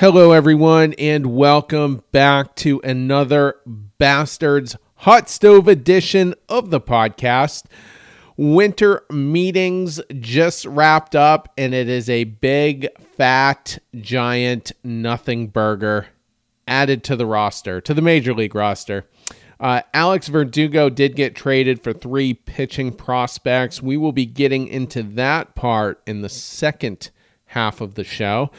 Hello, everyone, and welcome back to another Bastards Hot Stove edition of the podcast. Winter meetings just wrapped up, and it is a big, fat, giant nothing burger added to the roster, to the major league roster. Uh, Alex Verdugo did get traded for three pitching prospects. We will be getting into that part in the second half of the show.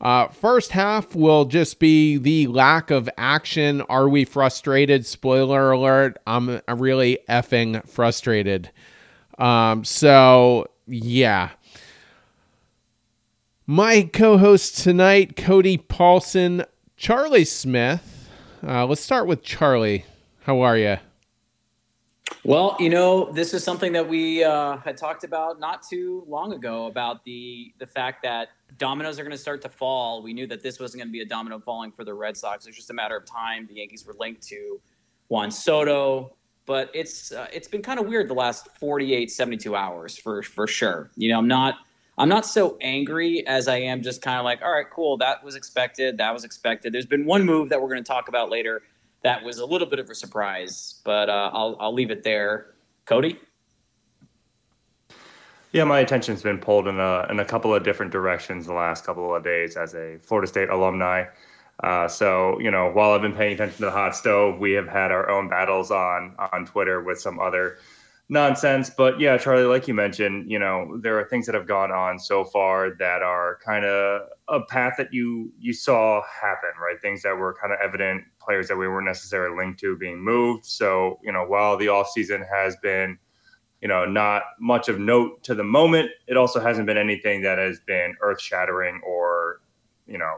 Uh, first half will just be the lack of action. Are we frustrated? Spoiler alert, I'm really effing frustrated. Um, so, yeah. My co host tonight, Cody Paulson, Charlie Smith. Uh, let's start with Charlie. How are you? Well, you know, this is something that we uh, had talked about not too long ago about the the fact that dominoes are going to start to fall. We knew that this wasn't going to be a domino falling for the Red Sox. It's just a matter of time. The Yankees were linked to Juan Soto, but it's uh, it's been kind of weird the last 48 72 hours for for sure. You know, I'm not I'm not so angry as I am just kind of like, all right, cool, that was expected. That was expected. There's been one move that we're going to talk about later that was a little bit of a surprise, but uh, I'll I'll leave it there. Cody. Yeah, my attention's been pulled in a in a couple of different directions the last couple of days as a Florida State alumni. Uh, so you know, while I've been paying attention to the hot stove, we have had our own battles on on Twitter with some other nonsense. But yeah, Charlie, like you mentioned, you know, there are things that have gone on so far that are kind of a path that you you saw happen, right? Things that were kind of evident, players that we weren't necessarily linked to being moved. So you know, while the off season has been you know, not much of note to the moment. It also hasn't been anything that has been earth shattering or, you know,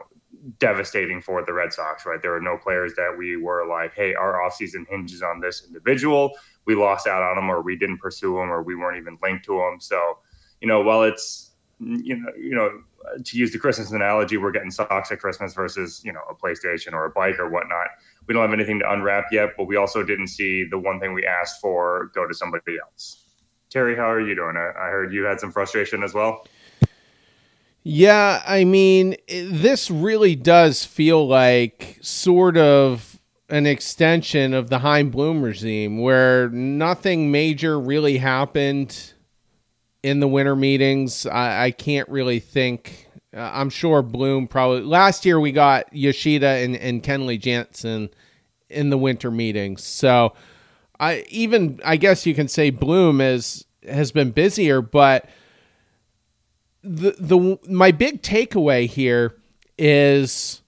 devastating for the Red Sox, right? There are no players that we were like, hey, our offseason hinges on this individual. We lost out on them or we didn't pursue them or we weren't even linked to them. So, you know, while it's, you know, you know, to use the Christmas analogy, we're getting socks at Christmas versus, you know, a PlayStation or a bike or whatnot. We don't have anything to unwrap yet, but we also didn't see the one thing we asked for go to somebody else. Terry, how are you doing? I, I heard you had some frustration as well. Yeah, I mean, this really does feel like sort of an extension of the Chaim Bloom regime where nothing major really happened in the winter meetings. I, I can't really think. Uh, I'm sure Bloom probably. Last year we got Yoshida and, and Kenley Jansen in the winter meetings. So I even I guess you can say Bloom is has been busier, but the the my big takeaway here is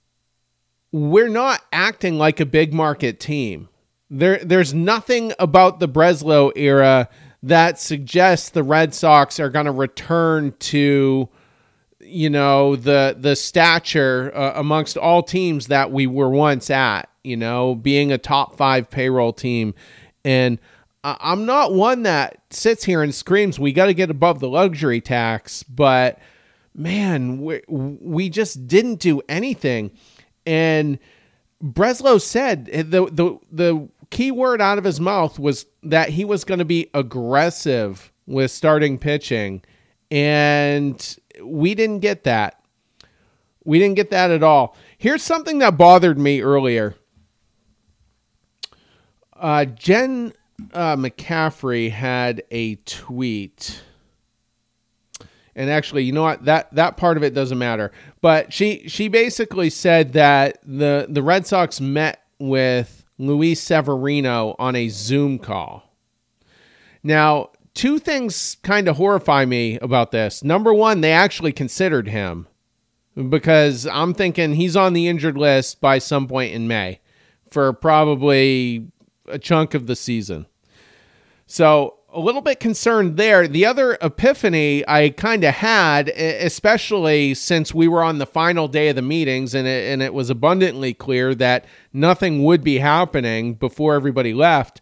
we're not acting like a big market team. There there's nothing about the Breslow era that suggests the Red Sox are going to return to you know the the stature uh, amongst all teams that we were once at, you know, being a top 5 payroll team and I'm not one that sits here and screams we got to get above the luxury tax, but man, we, we just didn't do anything. And Breslow said the the the key word out of his mouth was that he was going to be aggressive with starting pitching, and we didn't get that. We didn't get that at all. Here's something that bothered me earlier. Uh, Jen uh, McCaffrey had a tweet. And actually, you know what? That that part of it doesn't matter. But she she basically said that the the Red Sox met with Luis Severino on a Zoom call. Now, two things kind of horrify me about this. Number one, they actually considered him because I'm thinking he's on the injured list by some point in May for probably a chunk of the season. So a little bit concerned there. The other epiphany I kind of had, especially since we were on the final day of the meetings and it, and it was abundantly clear that nothing would be happening before everybody left.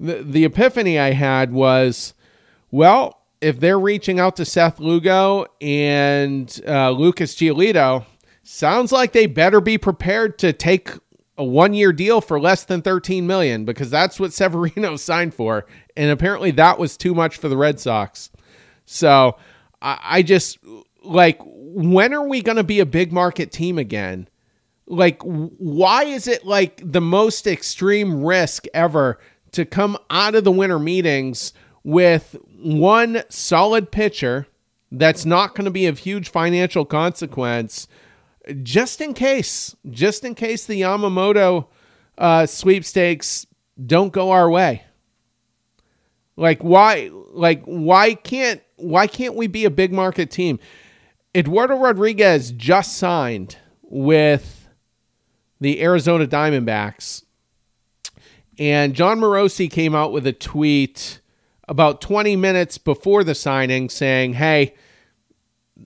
The, the epiphany I had was, well, if they're reaching out to Seth Lugo and uh, Lucas Giolito, sounds like they better be prepared to take a one year deal for less than 13 million because that's what Severino signed for. And apparently that was too much for the Red Sox. So I, I just like, when are we going to be a big market team again? Like, why is it like the most extreme risk ever to come out of the winter meetings with one solid pitcher that's not going to be of huge financial consequence, just in case, just in case the Yamamoto uh, sweepstakes don't go our way? Like, why? Like, why can't why can't we be a big market team? Eduardo Rodriguez just signed with the Arizona Diamondbacks. And Jon Morosi came out with a tweet about 20 minutes before the signing saying, hey,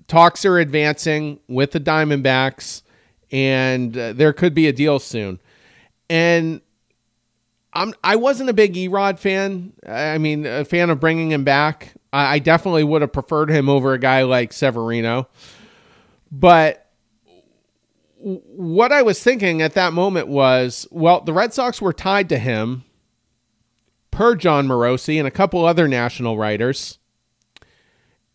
talks are advancing with the Diamondbacks and uh, there could be a deal soon. And I'm I wasn't a big Erod fan. I mean, a fan of bringing him back. I, I definitely would have preferred him over a guy like Severino. But what I was thinking at that moment was, well, the Red Sox were tied to him per Jon Morosi and a couple other national writers.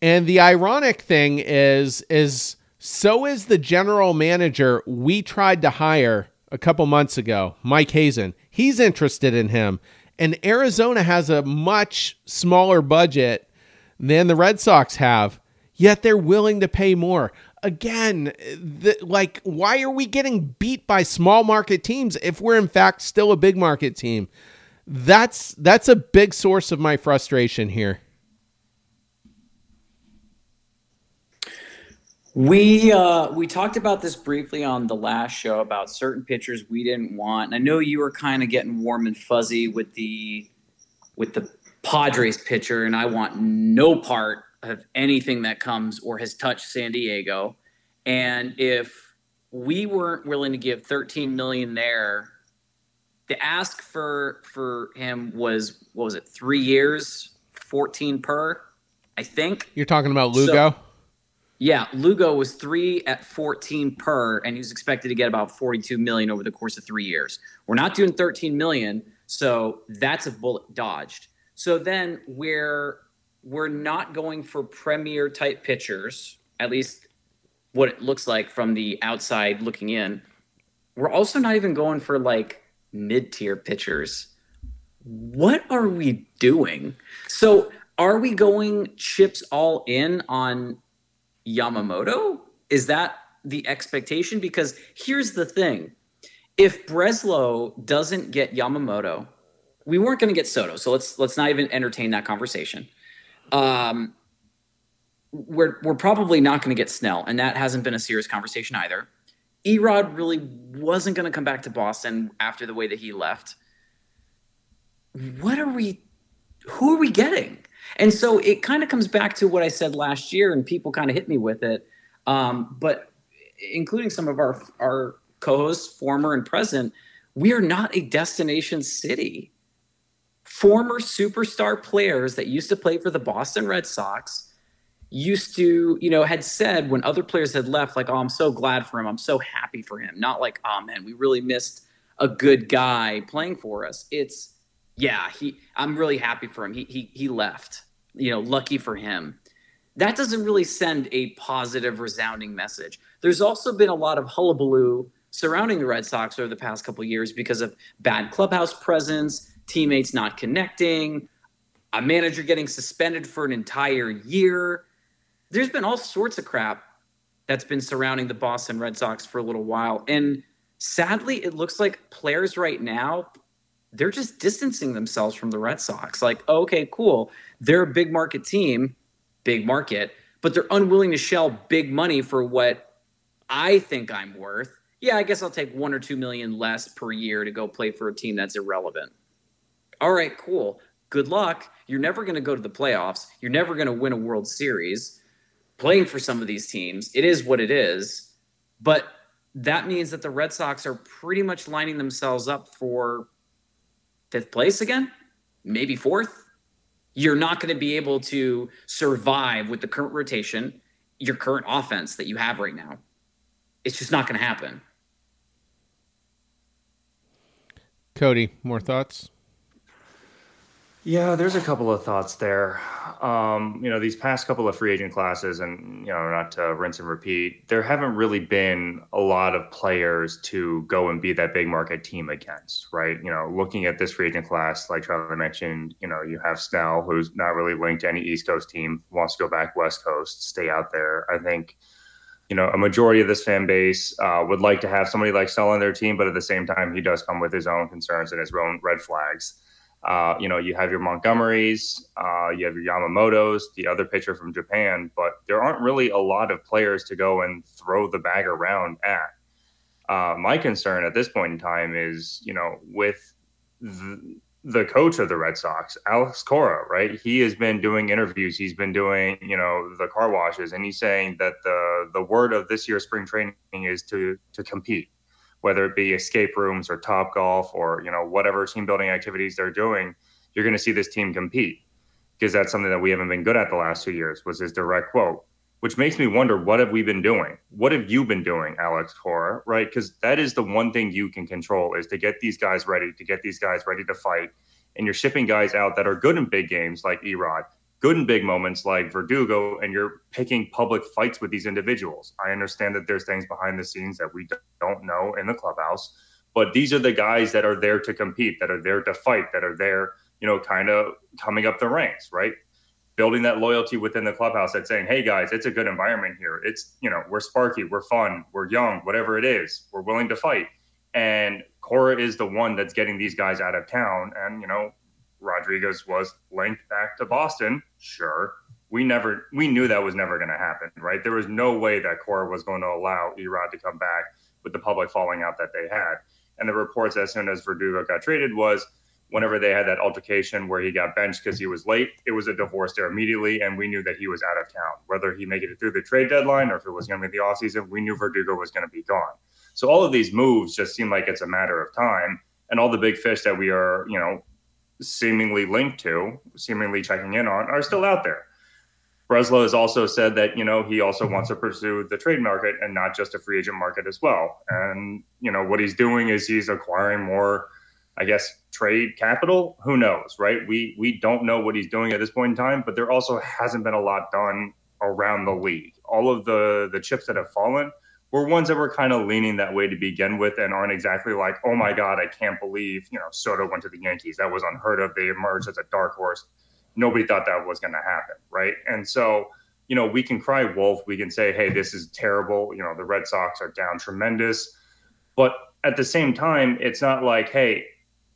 And the ironic thing is is so is the general manager we tried to hire a couple months ago, Mike Hazen. He's interested in him. And Arizona has a much smaller budget than the Red Sox have, yet they're willing to pay more. Again, the, like, why are we getting beat by small market teams if we're in fact still a big market team? That's that's a big source of my frustration here. We uh, we talked about this briefly on the last show about certain pitchers we didn't want. And I know you were kind of getting warm and fuzzy with the with the Padres pitcher, and I want no part of anything that comes or has touched San Diego. And if we weren't willing to give 13 million there, the ask for for him was what was it? Three years, 14 per, I think. You're talking about Lugo. So, yeah, Lugo was three at 14 per, and he was expected to get about 42 million over the course of three years. We're not doing 13 million, so that's a bullet dodged. So then we're we're not going for premier type pitchers, at least what it looks like from the outside looking in. We're also not even going for like mid tier pitchers. What are we doing? So are we going chips all in on Yamamoto? Is that the expectation? Because here's the thing if Breslow doesn't get Yamamoto, we weren't going to get Soto, so let's let's not even entertain that conversation. Um, we're we're probably not going to get Snell, and that hasn't been a serious conversation either. Erod really wasn't going to come back to Boston after the way that he left. What are we? Who are we getting? And so it kind of comes back to what I said last year, and people kind of hit me with it. Um, but including some of our our co-hosts, former and present, we are not a destination city. Former superstar players that used to play for the Boston Red Sox used to, you know, had said when other players had left, like, oh, I'm so glad for him. I'm so happy for him. Not like, oh man, we really missed a good guy playing for us. It's yeah, he I'm really happy for him. He he he left. You know, lucky for him. That doesn't really send a positive, resounding message. There's also been a lot of hullabaloo surrounding the Red Sox over the past couple years because of bad clubhouse presence, teammates not connecting, a manager getting suspended for an entire year. There's been all sorts of crap that's been surrounding the Boston Red Sox for a little while. And sadly, it looks like players right now, they're just distancing themselves from the Red Sox. Like, okay, cool. They're a big market team, big market, but they're unwilling to shell big money for what I think I'm worth. Yeah, I guess I'll take one or two million less per year to go play for a team that's irrelevant. All right, cool. Good luck. You're never going to go to the playoffs. You're never going to win a World Series. Playing for some of these teams, it is what it is. But that means that the Red Sox are pretty much lining themselves up for fifth place again, maybe fourth. You're not going to be able to survive with the current rotation, your current offense that you have right now. It's just not going to happen. Cody, more thoughts? Yeah, there's a couple of thoughts there. Um, you know, these past couple of free agent classes, and you know, not to rinse and repeat, there haven't really been a lot of players to go and be that big market team against, right? You know, looking at this free agent class, like Charlie mentioned, you know, you have Snell, who's not really linked to any East Coast team, wants to go back West Coast, stay out there. I think you know, a majority of this fan base uh, would like to have somebody like Snell on their team, but at the same time, he does come with his own concerns and his own red flags. Uh, you know, you have your Montgomerys, uh, you have your Yamamotos, the other pitcher from Japan, but there aren't really a lot of players to go and throw the bag around at. Uh, my concern at this point in time is, you know, with the, the coach of the Red Sox, Alex Cora, right? He has been doing interviews. He's been doing, you know, the car washes, and he's saying that the the word of this year's spring training is to to compete whether it be escape rooms or top golf or you know whatever team building activities they're doing you're going to see this team compete. Because that's something that we haven't been good at the last two years was his direct quote which makes me wonder what have we been doing? What have you been doing alex cora right? Because that is the one thing you can control is to get these guys ready to get these guys ready to fight. And you're shipping guys out that are good in big games like erod good and big moments like Verdugo, and you're picking public fights with these individuals. I understand that there's things behind the scenes that we don't know in the clubhouse, but these are the guys that are there to compete, that are there to fight, that are there, you know, kind of coming up the ranks, right? Building that loyalty within the clubhouse that's saying, hey guys, it's a good environment here. It's, you know, we're sparky, we're fun, we're young, whatever it is, we're willing to fight. And Cora is the one that's getting these guys out of town. And, you know, Rodriguez was linked back to Boston. Sure. We never we knew that was never going to happen, right? There was no way that Cora was going to allow Erod to come back with the public falling out that they had. And the reports as soon as Verdugo got traded was whenever they had that altercation where he got benched because he was late, it was a divorce there immediately, and we knew that he was out of town. Whether he made it through the trade deadline or if it was going to be the offseason, we knew Verdugo was going to be gone. So all of these moves just seem like it's a matter of time. And all the big fish that we are, you know, seemingly linked to, seemingly checking in on, are still out there. Breslow has also said that you know he also wants to pursue the trade market and not just a free agent market as well. And you know what he's doing is he's acquiring more, I guess, trade capital. Who knows, right? We we don't know what he's doing at this point in time, but there also hasn't been a lot done around the league. All of the the chips that have fallen were ones that were kind of leaning that way to begin with and aren't exactly like, oh my God, I can't believe, you know, Soto went to the Yankees. That was unheard of. They emerged as a dark horse. Nobody thought that was going to happen. Right. And so, you know, we can cry wolf. We can say, hey, this is terrible. You know, the Red Sox are down tremendous. But at the same time, it's not like, hey,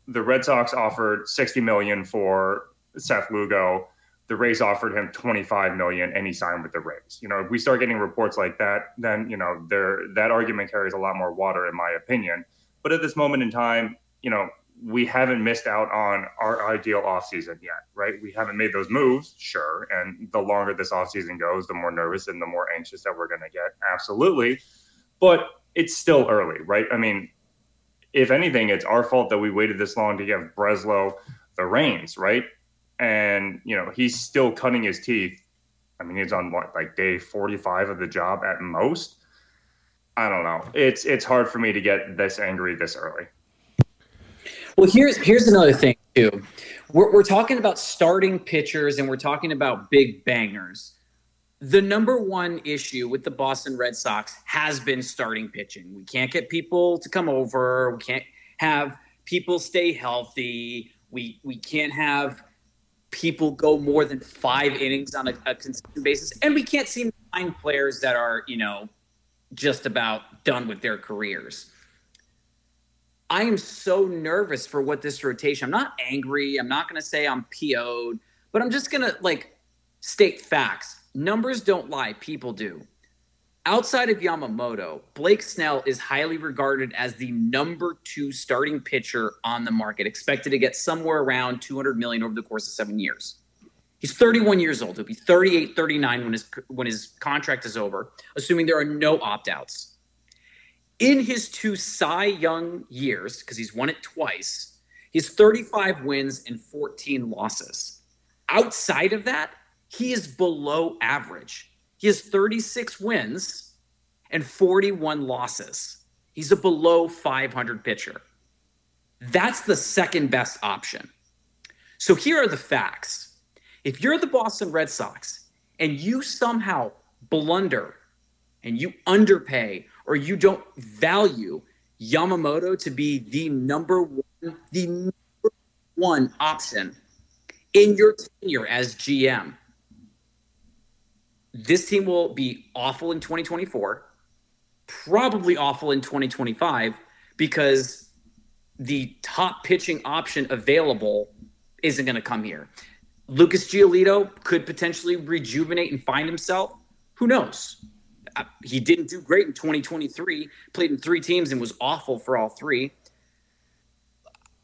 the Red Sox offered 60 million for Seth Lugo the Rays offered him 25 million and he signed with the Rays. You know, if we start getting reports like that, then you know, there that argument carries a lot more water in my opinion. But at this moment in time, you know, we haven't missed out on our ideal offseason yet, right? We haven't made those moves, sure. And the longer this offseason goes, the more nervous and the more anxious that we're going to get. Absolutely. But it's still early, right? I mean, if anything, it's our fault that we waited this long to give Breslow the reins, right? And you know he's still cutting his teeth. I mean, he's on what like day forty five of the job at most. I don't know. It's it's hard for me to get this angry this early. Well, here's here's another thing too. We're we're talking about starting pitchers and we're talking about big bangers. The number one issue with the Boston Red Sox has been starting pitching. We can't get people to come over. We can't have people stay healthy. We we can't have people go more than five innings on a, a consistent basis, and we can't seem to find players that are you know just about done with their careers. I am so nervous for what this rotation. I'm not angry. I'm not going to say I'm PO'd, but I'm just going to like state facts. Numbers don't lie, people do. Outside of Yamamoto, Blake Snell is highly regarded as the number two starting pitcher on the market, expected to get somewhere around 200 million over the course of seven years. He's 31 years old. He'll be 38, 39 when his when his contract is over, assuming there are no opt-outs. In his two Cy Young years, because he's won it twice, he's 35 wins and 14 losses. Outside of that, he is below average. He has 36 wins and 41 losses. He's a below 500 pitcher. That's the second best option. So here are the facts. If you're the Boston Red Sox and you somehow blunder and you underpay or you don't value Yamamoto to be the number one, the number one option in your tenure as GM, this team will be awful in 2024, probably awful in 2025 because the top pitching option available isn't going to come here. Lucas Giolito could potentially rejuvenate and find himself. Who knows? Uh, he didn't do great in 2023, played in three teams and was awful for all three.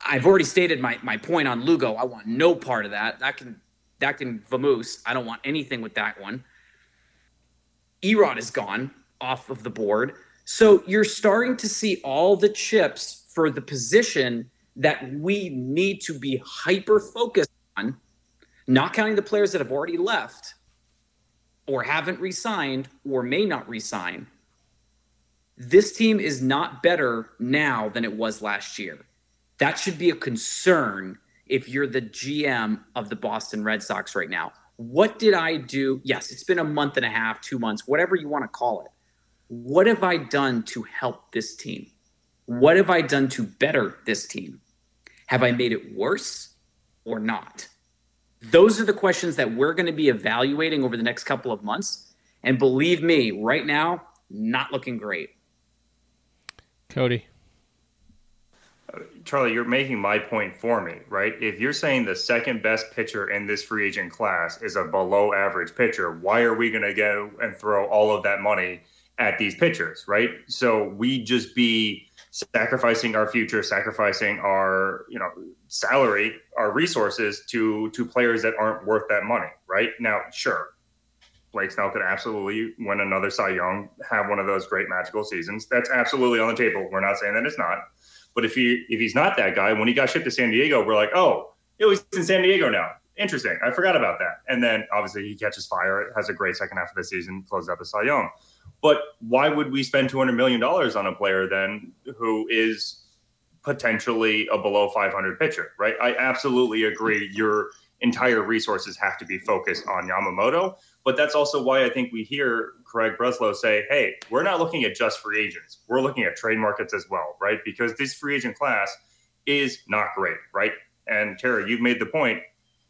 I've already stated my, my point on Lugo. I want no part of that. That can that can vamoose. I don't want anything with that one. Erod is gone off of the board. So you're starting to see all the chips for the position that we need to be hyper focused on, not counting the players that have already left or haven't resigned or may not resign. This team is not better now than it was last year. That should be a concern if you're the GM of the Boston Red Sox right now. What did I do? Yes, it's been a month and a half, two months, whatever you want to call it. What have I done to help this team? What have I done to better this team? Have I made it worse or not? Those are the questions that we're going to be evaluating over the next couple of months. And believe me, right now, not looking great. Cody. Charlie, you're making my point for me, right? If you're saying the second best pitcher in this free agent class is a below average pitcher, why are we going to go and throw all of that money at these pitchers, right? So we'd just be sacrificing our future, sacrificing our, you know, salary, our resources to to players that aren't worth that money, right? Now, sure, Blake Snell could absolutely win another Cy Young, have one of those great magical seasons. That's absolutely on the table. We're not saying that it's not. But if he if he's not that guy, when he got shipped to San Diego, we're like, oh, was in San Diego now. Interesting. I forgot about that. And then obviously he catches fire, has a great second half of the season, closes out the Cy Young. But why would we spend two hundred million dollars on a player then who is potentially a below 500 pitcher, right? I absolutely agree. Your entire resources have to be focused on Yamamoto. But that's also why I think we hear Craig Breslow say, hey, we're not looking at just free agents. We're looking at trade markets as well, right? Because this free agent class is not great, right? And Tara, you've made the point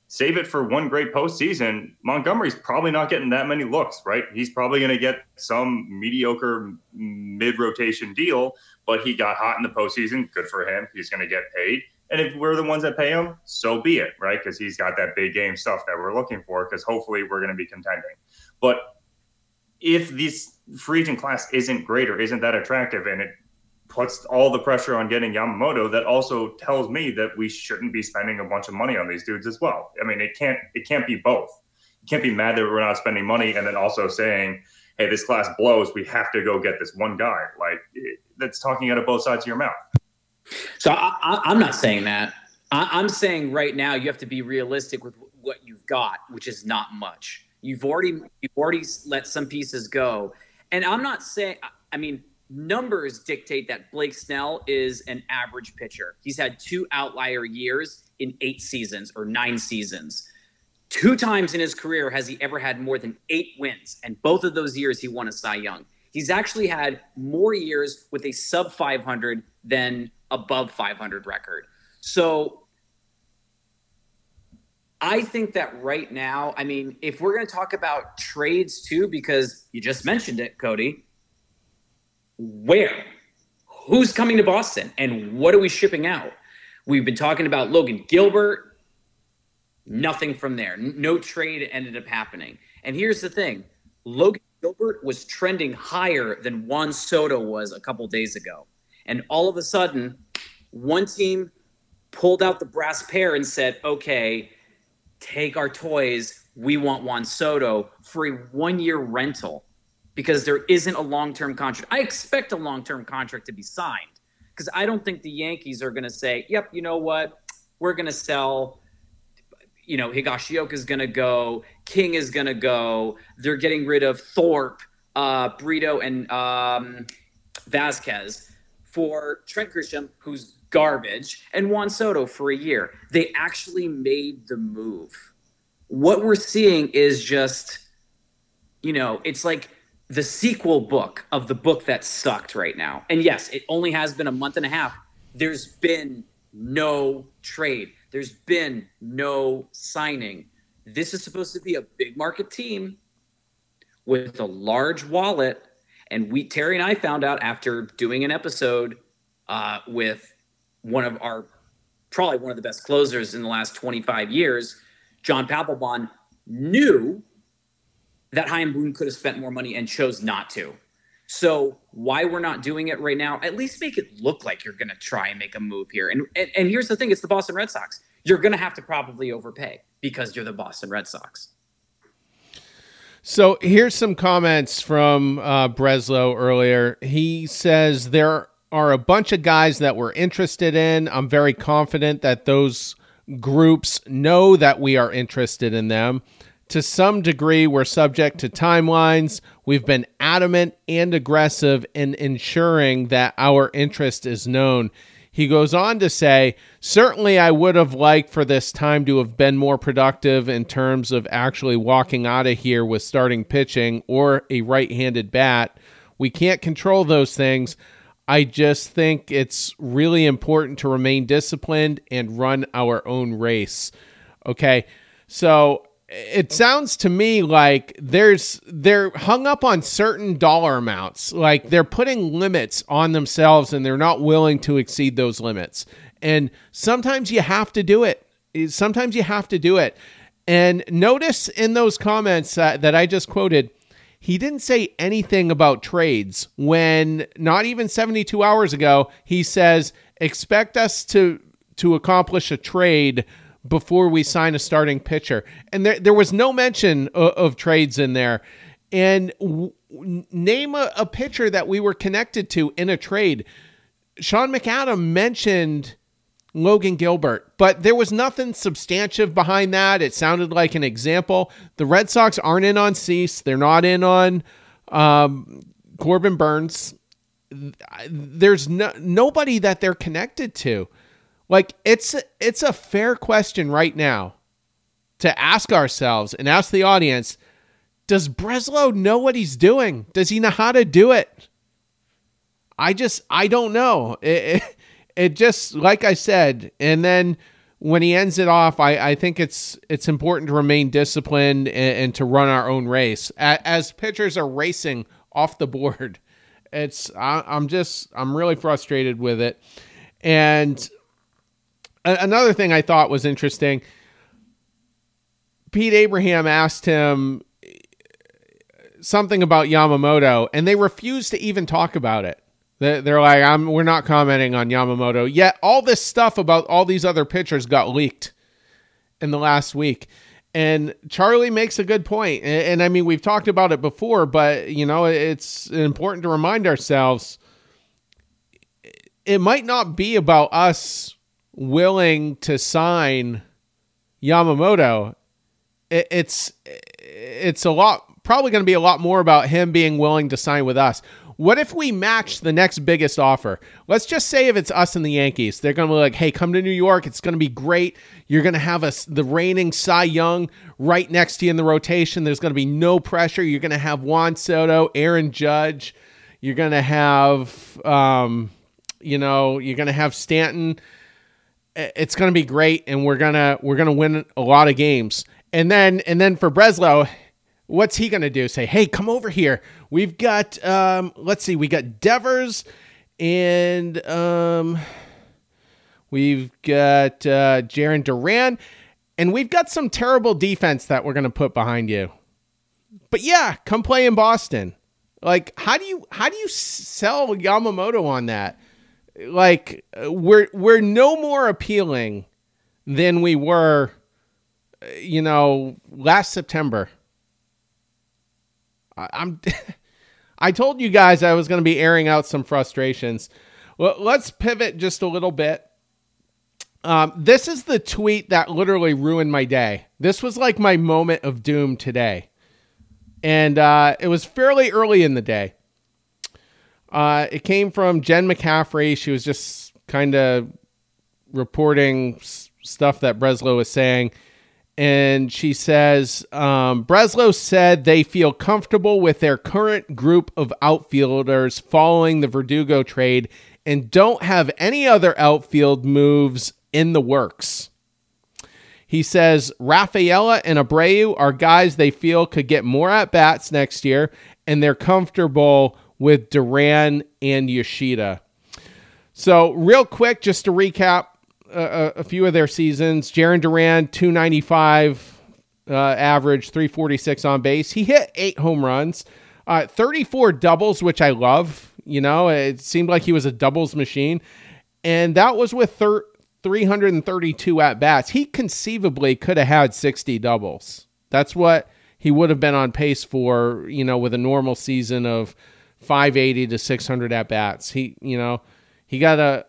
save it for one great postseason. Montgomery's probably not getting that many looks, right? He's probably going to get some mediocre mid rotation deal, but he got hot in the postseason. Good for him. He's going to get paid. And if we're the ones that pay him, so be it, right? Because he's got that big game stuff that we're looking for, because hopefully we're going to be contending. But if this free agent class isn't great or isn't that attractive and it puts all the pressure on getting Yamamoto, that also tells me that we shouldn't be spending a bunch of money on these dudes as well. I mean, it can't it can't be both. You can't be mad that we're not spending money and then also saying, "Hey, this class blows. We have to go get this one guy." Like that's talking out of both sides of your mouth. So I, am not saying that. I, I'm saying right now you have to be realistic with what you've got, which is not much. You've already you've already let some pieces go, and I'm not saying. I mean, numbers dictate that Blake Snell is an average pitcher. He's had two outlier years in eight seasons or nine seasons. Two times in his career has he ever had more than eight wins, and both of those years he won a Cy Young. He's actually had more years with a sub 500 than above 500 record. So I think that right now, I mean, if we're going to talk about trades too, because you just mentioned it, Cody, where? Who's coming to Boston? And what are we shipping out? We've been talking about Logan Gilbert. Nothing from there. No trade ended up happening. And here's the thing Logan Gilbert was trending higher than Juan Soto was a couple days ago. And all of a sudden, one team pulled out the brass pair and said, okay, take our toys. We want Juan Soto for a one year rental because there isn't a long term contract. I expect a long term contract to be signed because I don't think the Yankees are going to say, yep, you know what? We're going to sell. You know, Higashioka is going to go. King is going to go. They're getting rid of Thorpe, uh, Brito, and um, Vasquez for Trent Grisham, who's garbage, and Juan Soto for a year. They actually made the move. What we're seeing is just, you know, it's like the sequel book of the book that sucked right now. And yes, it only has been a month and a half. There's been no trade, there's been no signing. This is supposed to be a big market team with a large wallet. And we, Terry and I found out after doing an episode uh, with one of our, probably one of the best closers in the last 25 years, John Papelbon, knew that Chaim Bloom could have spent more money and chose not to. So why we're not doing it right now? At least make it look like you're going to try and make a move here. And, and and here's the thing: it's the Boston Red Sox. You're going to have to probably overpay because you're the Boston Red Sox. So here's some comments from uh, Breslow earlier. He says there are a bunch of guys that we're interested in. I'm very confident that those groups know that we are interested in them. To some degree, we're subject to timelines. We've been adamant and aggressive in ensuring that our interest is known. He goes on to say, Certainly, I would have liked for this time to have been more productive in terms of actually walking out of here with starting pitching or a right handed bat. We can't control those things. I just think it's really important to remain disciplined and run our own race. Okay. So it sounds to me like there's they're hung up on certain dollar amounts. Like they're putting limits on themselves and they're not willing to exceed those limits. And sometimes you have to do it. Sometimes you have to do it. And notice in those comments uh, that i just quoted he didn't say anything about trades when not even 72 hours ago he says expect us to to accomplish a trade before we sign a starting pitcher. And there, there was no mention of, of trades in there. And w- name a, a pitcher that we were connected to in a trade. Sean McAdam mentioned Logan Gilbert, but there was nothing substantive behind that. It sounded like an example. The Red Sox aren't in on Cease. They're not in on um, Corbin Burnes. There's no, nobody that they're connected to. Like it's it's a fair question right now to ask ourselves and ask the audience, does Breslow know what he's doing? Does he know how to do it? I just I don't know. It, it, it just like I said, and then when he ends it off, I, I think it's it's important to remain disciplined and, and to run our own race as, pitchers are racing off the board. It's I, I'm just I'm really frustrated with it, and another thing I thought was interesting. Pete Abraham asked him something about Yamamoto, and they refused to even talk about it. They're like, I'm, we're not commenting on Yamamoto. Yet all this stuff about all these other pitchers got leaked in the last week. And Charlie makes a good point. And, and I mean, we've talked about it before, but, you know, it's important to remind ourselves it might not be about us willing to sign Yamamoto, it, it's it's a lot probably going to be a lot more about him being willing to sign with us. What if we match the next biggest offer? Let's just say if it's us and the Yankees, they're going to be like, "Hey, come to New York. It's going to be great. You're going to have us the reigning Cy Young right next to you in the rotation. There's going to be no pressure. You're going to have Juan Soto, Aaron Judge. You're going to have, um, you know, you're going to have Stanton." It's going to be great and we're going to we're going to win a lot of games. And then and then for Breslow, what's he going to do? Say, "Hey, come over here. We've got um let's see, we got Devers and um we've got uh Jarren Duran and we've got some terrible defense that we're going to put behind you." But yeah, come play in Boston. Like, how do you how do you sell Yamamoto on that? Like we're we're no more appealing than we were you know last September. I, I'm I told you guys I was going to be airing out some frustrations. Well, let's pivot just a little bit. Um, this is the tweet that literally ruined my day. This was like my moment of doom today. And uh, it was fairly early in the day. Uh, it came from Jen McCaffrey. She was just kind of reporting s- stuff that Breslow was saying. And she says um, Breslow said they feel comfortable with their current group of outfielders following the Verdugo trade and don't have any other outfield moves in the works. He says Rafaela and Abreu are guys they feel could get more at bats next year, and they're comfortable with Duran and Yoshida. So, real quick, just to recap uh, a few of their seasons Jarren Duran, 295 uh, average, 346 on base. He hit eight home runs, uh, 34 doubles, which I love. You know, it seemed like he was a doubles machine. And that was with thir- 332 at bats. He conceivably could have had 60 doubles. That's what he would have been on pace for, you know, with a normal season of 580 to 600 at bats. He, you know, he got a,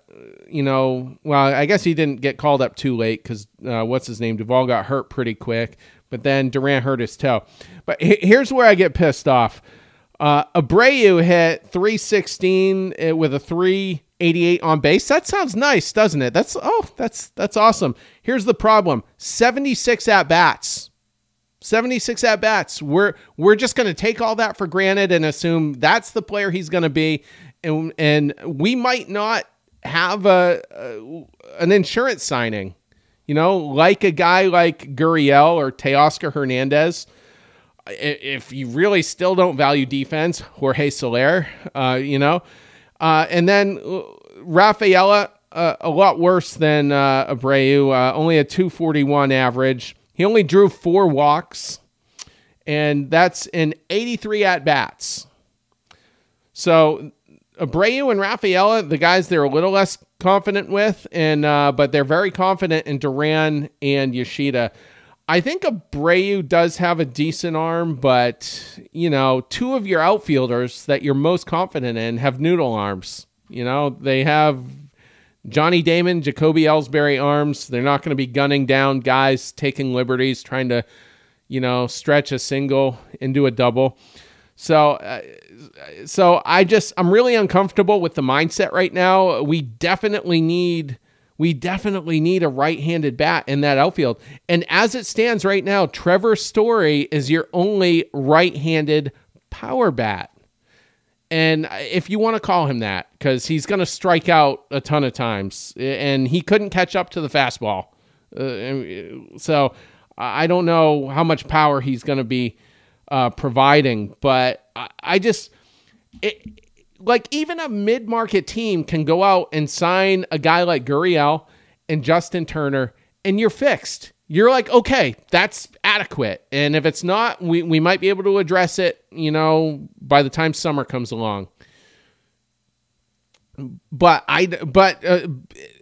you know, well, I guess he didn't get called up too late because uh, what's his name? Duvall got hurt pretty quick, but then Duran hurt his toe. But here's where I get pissed off. Uh, Abreu hit 316 uh, with a 388 on base. That sounds nice, doesn't it? That's oh, that's that's awesome. Here's the problem: 76 at bats. 76 at bats. We're we're just going to take all that for granted and assume that's the player he's going to be, and and we might not have a, a, an insurance signing, you know, like a guy like Gurriel or Teoscar Hernandez. If you really still don't value defense, Jorge Soler, uh, you know, uh, and then Rafaela, uh, a lot worse than uh, Abreu, uh, only a 241 average. He only drew four walks, and that's in 83 at bats. So Abreu and Rafaela, the guys they're a little less confident with, and uh, but they're very confident in Duran and Yoshida. I think Abreu does have a decent arm, but you know, two of your outfielders that you're most confident in have noodle arms. You know, they have Johnny Damon, Jacoby Ellsbury arms. They're not going to be gunning down guys, taking liberties, trying to, you know, stretch a single into a double. So, uh, so I just I'm really uncomfortable with the mindset right now. We definitely need we definitely need a right-handed bat in that outfield. And as it stands right now, Trevor Story is your only right-handed power bat. And if you want to call him that, because he's going to strike out a ton of times, and he couldn't catch up to the fastball. Uh, so I don't know how much power he's going to be uh, providing, but I, I just it, like even a mid-market team can go out and sign a guy like Gurriel and Justin Turner, and you're fixed. You're like, okay, that's adequate. And if it's not, we, we might be able to address it, you know, by the time summer comes along. But I, but uh,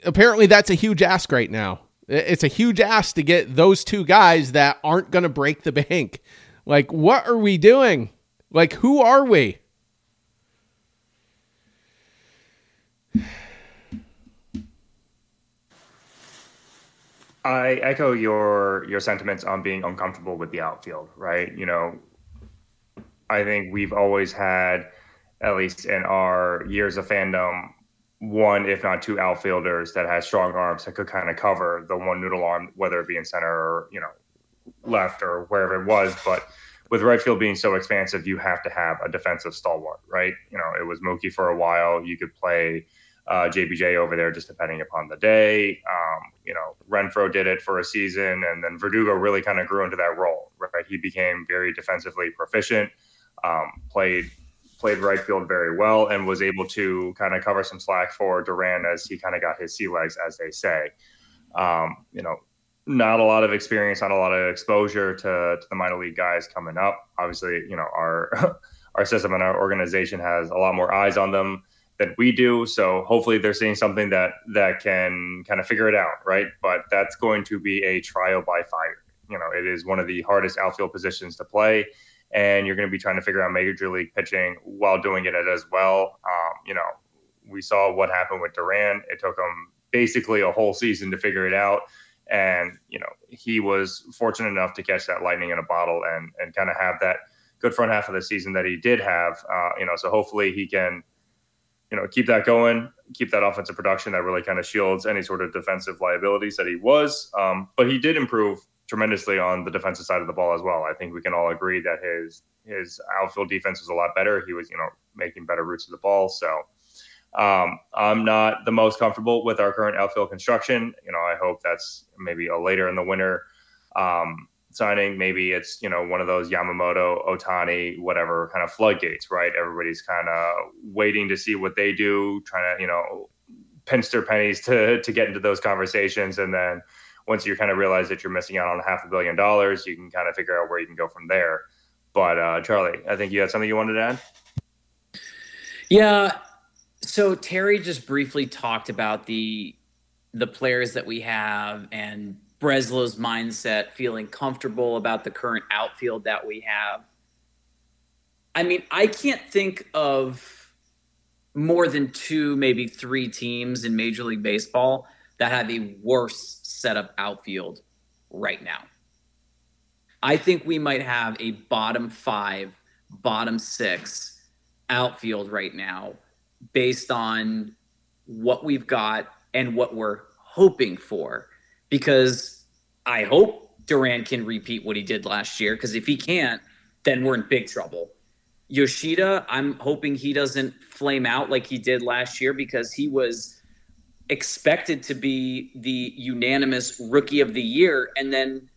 apparently that's a huge ask right now. It's a huge ask to get those two guys that aren't going to break the bank. Like, what are we doing? Like, who are we? I echo your your sentiments on being uncomfortable with the outfield, right? You know, I think we've always had, at least in our years of fandom, one, if not two outfielders that had strong arms that could kind of cover the one noodle arm, whether it be in center or, you know, left or wherever it was. But with right field being so expansive, you have to have a defensive stalwart, right? You know, it was Mookie for a while. You could play uh, JBJ over there, just depending upon the day. Um, you know, Renfroe did it for a season, and then Verdugo really kind of grew into that role. Right, he became very defensively proficient, um, played played right field very well, and was able to kind of cover some slack for Duran as he kind of got his sea legs, as they say. Um, you know, not a lot of experience, not a lot of exposure to, to the minor league guys coming up. Obviously, you know, our our system and our organization has a lot more eyes on them than we do. So hopefully they're seeing something that that can kind of figure it out, right? But that's going to be a trial by fire. You know, it is one of the hardest outfield positions to play, and you're going to be trying to figure out major league pitching while doing it as well. Um, you know, we saw what happened with Duran. It took him basically a whole season to figure it out. And, you know, he was fortunate enough to catch that lightning in a bottle and, and kind of have that good front half of the season that he did have. Uh, you know, so hopefully he can you know, keep that going, keep that offensive production that really kind of shields any sort of defensive liabilities that he was. Um, but he did improve tremendously on the defensive side of the ball as well. I think we can all agree that his his outfield defense was a lot better. He was, you know, making better routes of the ball. So um, I'm not the most comfortable with our current outfield construction. You know, I hope that's maybe a later in the winter um, signing. Maybe it's you know one of those Yamamoto, Otani, whatever kind of floodgates, right? Everybody's kind of waiting to see what they do, trying to you know pinch their pennies to to get into those conversations, and then once you kind of realize that you're missing out on half a billion dollars, you can kind of figure out where you can go from there. But uh, Charlie, I think you had something you wanted to add. Yeah. So Terry just briefly talked about the the players that we have and Breslow's mindset, feeling comfortable about the current outfield that we have. I mean, I can't think of more than two, maybe three teams in Major League Baseball that have a worse setup outfield right now. I think we might have a bottom five, bottom six outfield right now based on what we've got and what we're hoping for because I hope Duran can repeat what he did last year. Because if he can't, then we're in big trouble. Yoshida, I'm hoping he doesn't flame out like he did last year because he was expected to be the unanimous rookie of the year and then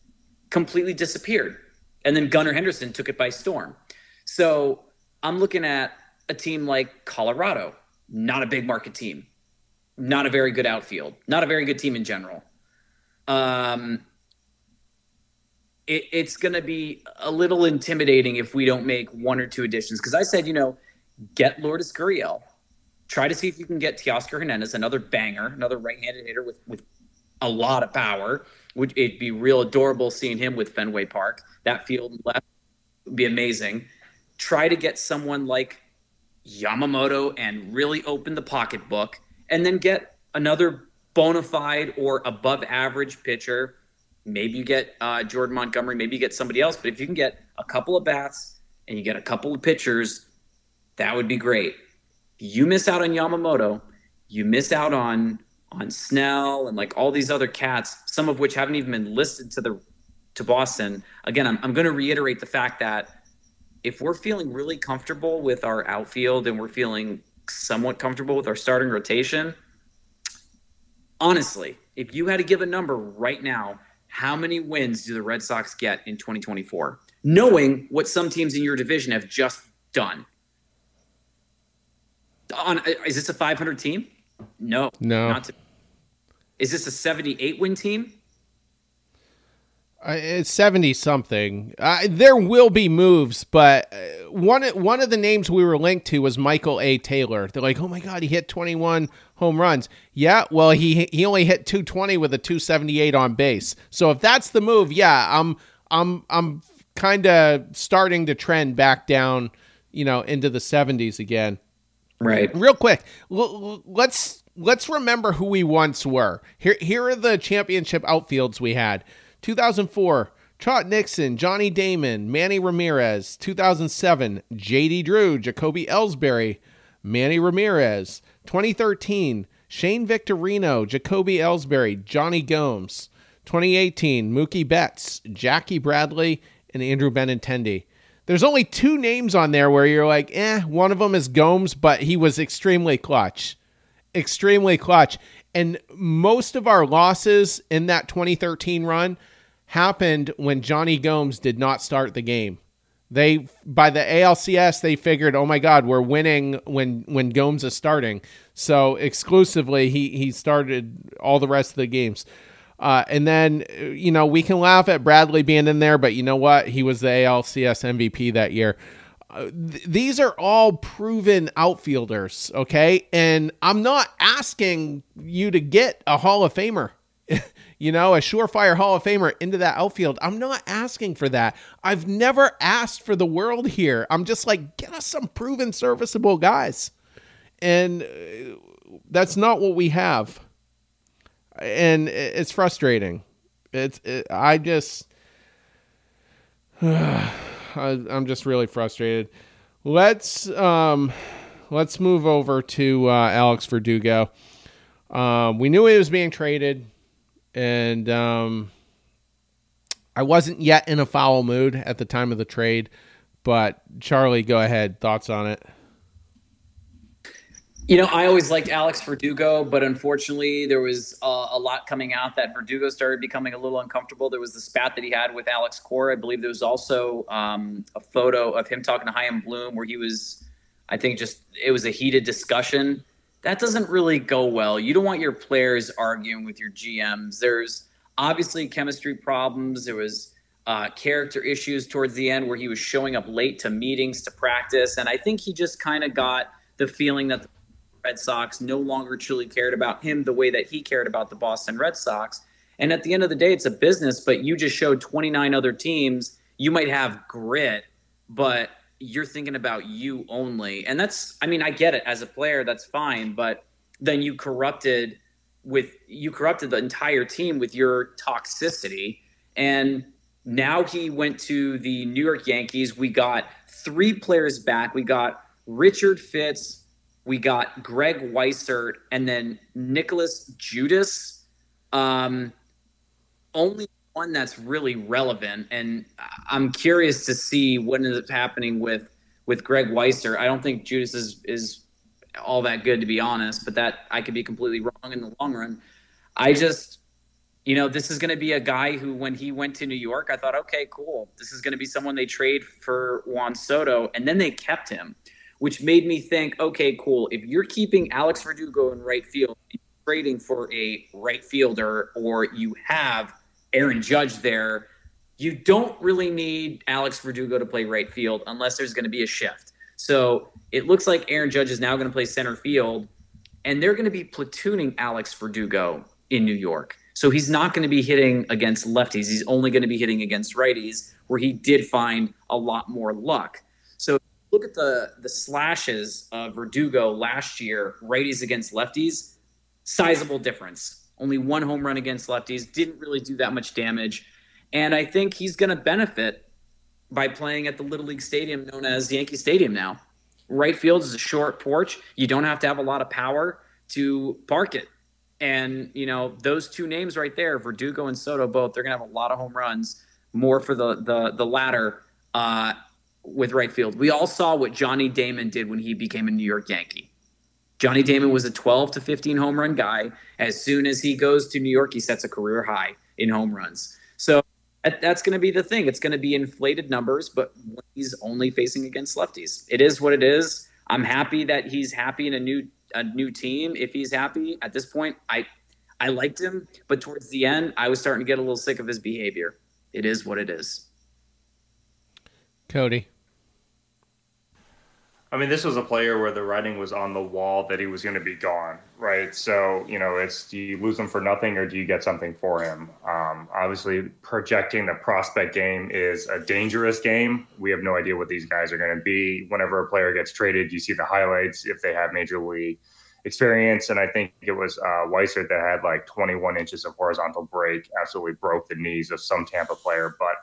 completely disappeared. And then Gunnar Henderson took it by storm. So I'm looking at a team like Colorado, not a big market team, not a very good outfield, not a very good team in general um, it, it's going to be a little intimidating if we don't make one or two additions. Because I said, you know, get Lourdes Gurriel. Try to see if you can get Teoscar Hernandez, another banger, another right-handed hitter with with a lot of power. Would it'd be real adorable seeing him with Fenway Park. That field left would be amazing. Try to get someone like Yamamoto and really open the pocketbook, and then get another bona fide or above average pitcher. Maybe you get uh, Jordan Montgomery, maybe you get somebody else. But if you can get a couple of bats and you get a couple of pitchers, that would be great. You miss out on Yamamoto, you miss out on on Snell and like all these other cats, some of which haven't even been listed to the to Boston. Again, I'm, I'm going to reiterate the fact that if we're feeling really comfortable with our outfield and we're feeling somewhat comfortable with our starting rotation, honestly, if you had to give a number right now, how many wins do the Red Sox get in 2024? Knowing what some teams in your division have just done. On is this a 500 team? No, no. Not to, is this a 78 win team? it's seventy something. Uh, there will be moves, but uh, one one of the names we were linked to was Michael A. Taylor. They're like, oh my god, he hit twenty one home runs. Yeah, well he he only hit two twenty with a two seventy eight on base. So if that's the move, yeah, I'm I'm I'm kind of starting to trend back down, you know, into the seventies again. Right. Real quick, l- let's let's remember who we once were. Here here are the championship outfields we had. 2004, Trot Nixon, Johnny Damon, Manny Ramirez. 2007, JD Drew, Jacoby Ellsbury, Manny Ramirez. 2013, Shane Victorino, Jacoby Ellsbury, Jonny Gomes. 2018, Mookie Betts, Jackie Bradley, and Andrew Benintendi. There's only two names on there where you're like, eh, one of them is Gomes, but he was extremely clutch. Extremely clutch. And most of our losses in that 2013 run happened when Jonny Gomes did not start the game. They by the ALCS they figured, oh my God, we're winning when when Gomes is starting. So exclusively he he started all the rest of the games. Uh, and then you know we can laugh at Bradley being in there, but you know what? He was the ALCS MVP that year. Uh, th- these are all proven outfielders, okay? And I'm not asking you to get a Hall of Famer. You know, a surefire Hall of Famer into that outfield. I'm not asking for that. I've never asked for the world here. I'm just like, get us some proven, serviceable guys. And uh, that's not what we have. And it's frustrating. It's, it, I just, I'm just really frustrated. Let's, um, let's move over to uh, Alex Verdugo. Um, we knew he was being traded, and um, I wasn't yet in a foul mood at the time of the trade. But Charlie, go ahead. Thoughts on it? You know, I always liked Alex Verdugo, but unfortunately, there was a, a, lot coming out that Verdugo started becoming a little uncomfortable. There was the spat that he had with Alex Cora. I believe there was also um, a photo of him talking to Chaim Bloom where he was, I think, just it was a heated discussion. That doesn't really go well. You don't want your players arguing with your GMs. There's obviously chemistry problems. There was uh, character issues towards the end where he was showing up late to meetings to practice, and I think he just kind of got the feeling that the Red Sox no longer truly cared about him the way that he cared about the Boston Red Sox. And at the end of the day, it's a business, but you just showed 29 other teams. You might have grit, but you're thinking about you only. And that's, I mean, I get it as a player, that's fine. But then you corrupted with, you corrupted the entire team with your toxicity. And now he went to the New York Yankees. We got three players back. We got Richard Fitts, we got Greg Weissert and then Nicholas Judice. Um, only one that's really relevant, and I'm curious to see what ends up happening with with Greg Weissert. I don't think Judice is is all that good to be honest, but that I could be completely wrong in the long run. I just, you know, this is going to be a guy who, when he went to New York, I thought, okay, cool, this is going to be someone they trade for Juan Soto, and then they kept him which made me think, okay, cool. If you're keeping Alex Verdugo in right field, trading for a right fielder, or you have Aaron Judge there, you don't really need Alex Verdugo to play right field unless there's going to be a shift. So it looks like Aaron Judge is now going to play center field, and they're going to be platooning Alex Verdugo in New York. So he's not going to be hitting against lefties. He's only going to be hitting against righties, where he did find a lot more luck. So look at the the slashes of Verdugo last year, righties against lefties, sizable difference. Only one home run against lefties, didn't really do that much damage. And I think he's going to benefit by playing at the Little League Stadium known as Yankee Stadium now. Right field is a short porch. You don't have to have a lot of power to park it. And, you know, those two names right there, Verdugo and Soto both, they're going to have a lot of home runs, more for the the the latter. Uh, with right field. We all saw what Johnny Damon did when he became a New York Yankee. Johnny Damon was a 12 to 15 home run guy. As soon as he goes to New York, he sets a career high in home runs. So that's going to be the thing. It's going to be inflated numbers, but he's only facing against lefties. It is what it is. I'm happy that he's happy in a new a new team. If he's happy at this point, I I liked him, but towards the end, I was starting to get a little sick of his behavior. It is what it is. Cody. I mean, this was a player where the writing was on the wall that he was going to be gone, right? So, you know, it's do you lose him for nothing or do you get something for him? Um, obviously, projecting the prospect game is a dangerous game. We have no idea what these guys are going to be. Whenever a player gets traded, you see the highlights if they have major league experience. And I think it was uh, Weissert that had like 21 inches of horizontal break, absolutely broke the knees of some Tampa player. But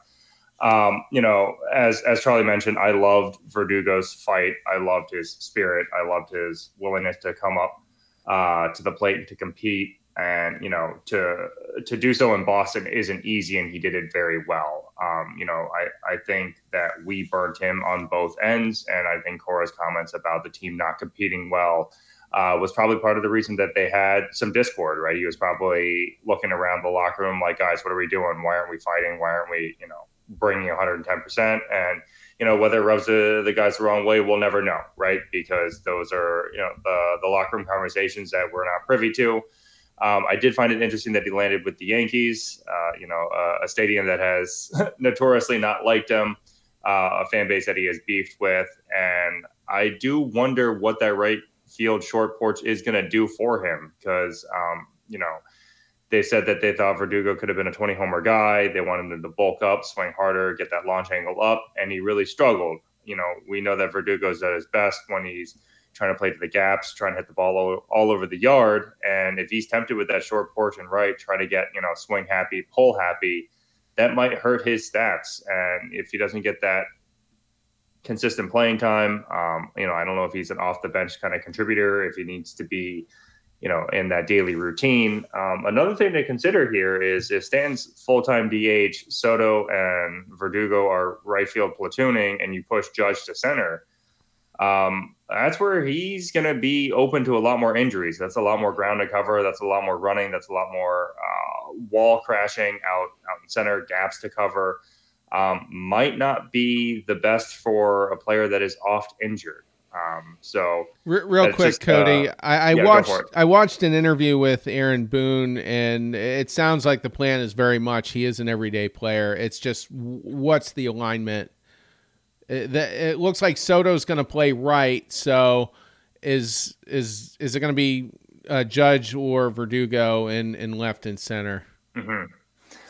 um, you know, as as Charlie mentioned, I loved Verdugo's fight. I loved his spirit. I loved his willingness to come up uh, to the plate and to compete. And you know, to to do so in Boston isn't easy, and he did it very well. Um, you know, I I think that we burnt him on both ends, and I think Cora's comments about the team not competing well. Uh, was probably part of the reason that they had some discord, right? He was probably looking around the locker room like, guys, what are we doing? Why aren't we fighting? Why aren't we, you know, bringing 110%. And, you know, whether it rubs the, the guys the wrong way, we'll never know, right? Because those are, you know, the, the locker room conversations that we're not privy to. Um, I did find it interesting that he landed with the Yankees, uh, you know, uh, a stadium that has notoriously not liked him, uh, a fan base that he has beefed with. And I do wonder what that right field short porch is going to do for him because, um, you know, they said that they thought Verdugo could have been a 20 homer guy. They wanted him to bulk up, swing harder, get that launch angle up, and he really struggled. You know, we know that Verdugo's at his best when he's trying to play to the gaps, trying to hit the ball all, all over the yard. And if he's tempted with that short porch and right, try to get, you know, swing happy, pull happy, that might hurt his stats. And if he doesn't get that consistent playing time. Um, you know, I don't know if he's an off the bench kind of contributor, if he needs to be, you know, in that daily routine. Um, another thing to consider here is if Stan's full time DH, Soto and Verdugo are right field platooning, and you push Judge to center. Um, that's where he's going to be open to a lot more injuries. That's a lot more ground to cover. That's a lot more running. That's a lot more uh, wall crashing out out in center, gaps to cover um, might not be the best for a player that is oft injured. Um, so real, real quick, just, Cody, uh, I, I yeah, watched I watched an interview with Aaron Boone, and it sounds like the plan is very much he is an everyday player. It's just what's the alignment? It, it looks like Soto's going to play right, so is is is it going to be uh, Judge or Verdugo in in left and center? Mm-hmm.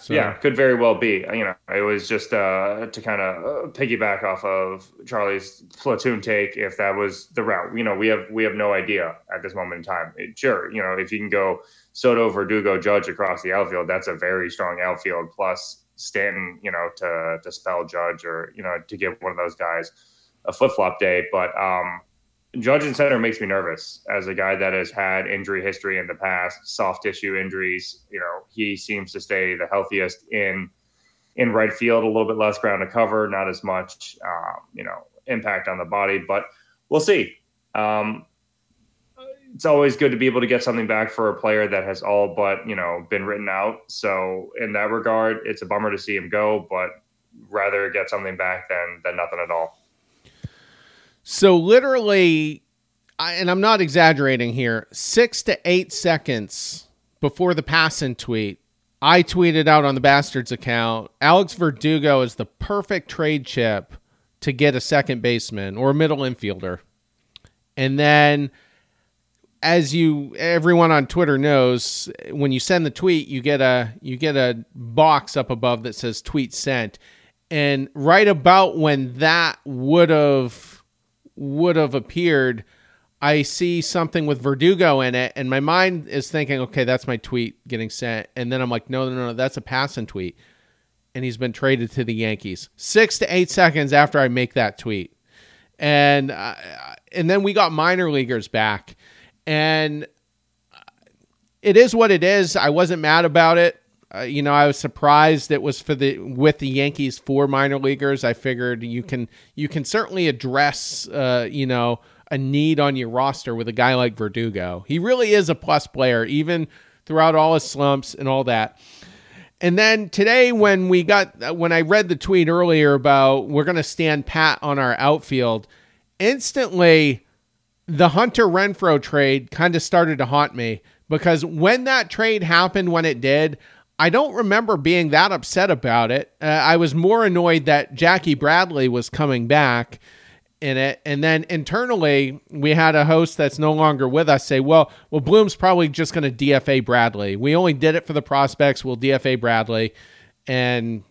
So. Yeah, could very well be. You know, it was just uh, to kind of uh, piggyback off of Charlie's platoon take. If that was the route, you know, we have we have no idea at this moment in time. It, sure, you know, if you can go Soto, Verdugo, Judge across the outfield, that's a very strong outfield. Plus Stanton, you know, to to spell Judge or you know to give one of those guys a flip flop day. But um, Judge and center makes me nervous as a guy that has had injury history in the past, soft tissue injuries. You know, he seems to stay the healthiest in in right field, a little bit less ground to cover, not as much, um, you know, impact on the body. But we'll see. Um, it's always good to be able to get something back for a player that has all but you know been written out. So in that regard, it's a bummer to see him go, but rather get something back than than nothing at all. So literally, I, and I'm not exaggerating here, six to eight seconds before the Passan tweet, I tweeted out on the Bastards account, Alex Verdugo is the perfect trade chip to get a second baseman or a middle infielder. And then as you everyone on Twitter knows, when you send the tweet, you get a you get a box up above that says tweet sent. And right about when that would have would have appeared, I see something with Verdugo in it, and my mind is thinking, okay, that's my tweet getting sent. And then I'm like, no, no, no, that's a Passan tweet. And he's been traded to the Yankees six to eight seconds after I make that tweet. And, uh, and then we got minor leaguers back. And it is what it is. I wasn't mad about it. Uh, you know, I was surprised it was for the with the Yankees for minor leaguers. I figured you can you can certainly address uh, you know a need on your roster with a guy like Verdugo. He really is a plus player, even throughout all his slumps and all that. And then today, when we got when I read the tweet earlier about we're going to stand pat on our outfield, instantly the Hunter Renfroe trade kind of started to haunt me because when that trade happened, when it did, I don't remember being that upset about it. Uh, I was more annoyed that Jackie Bradley was coming back in it. And then internally, we had a host that's no longer with us say, well, well, Bloom's probably just going to DFA Bradley. We only did it for the prospects. We'll DFA Bradley. And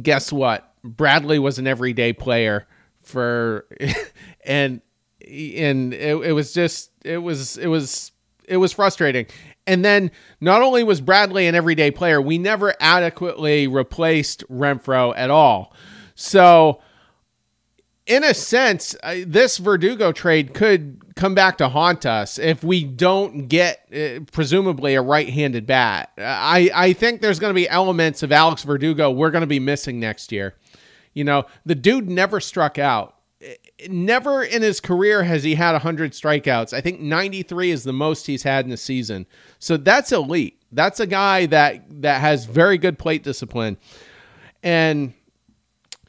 guess what? Bradley was an everyday player for, and, and it, it was just, it was, it was, it was frustrating. And then not only was Bradley an everyday player, we never adequately replaced Renfroe at all. So, in a sense, this Verdugo trade could come back to haunt us if we don't get uh, presumably a right-handed bat. I I think there's going to be elements of Alex Verdugo we're going to be missing next year. You know, the dude never struck out never in his career has he had 100 strikeouts. I think 93 is the most he's had in a season. So that's elite. That's a guy that that has very good plate discipline. And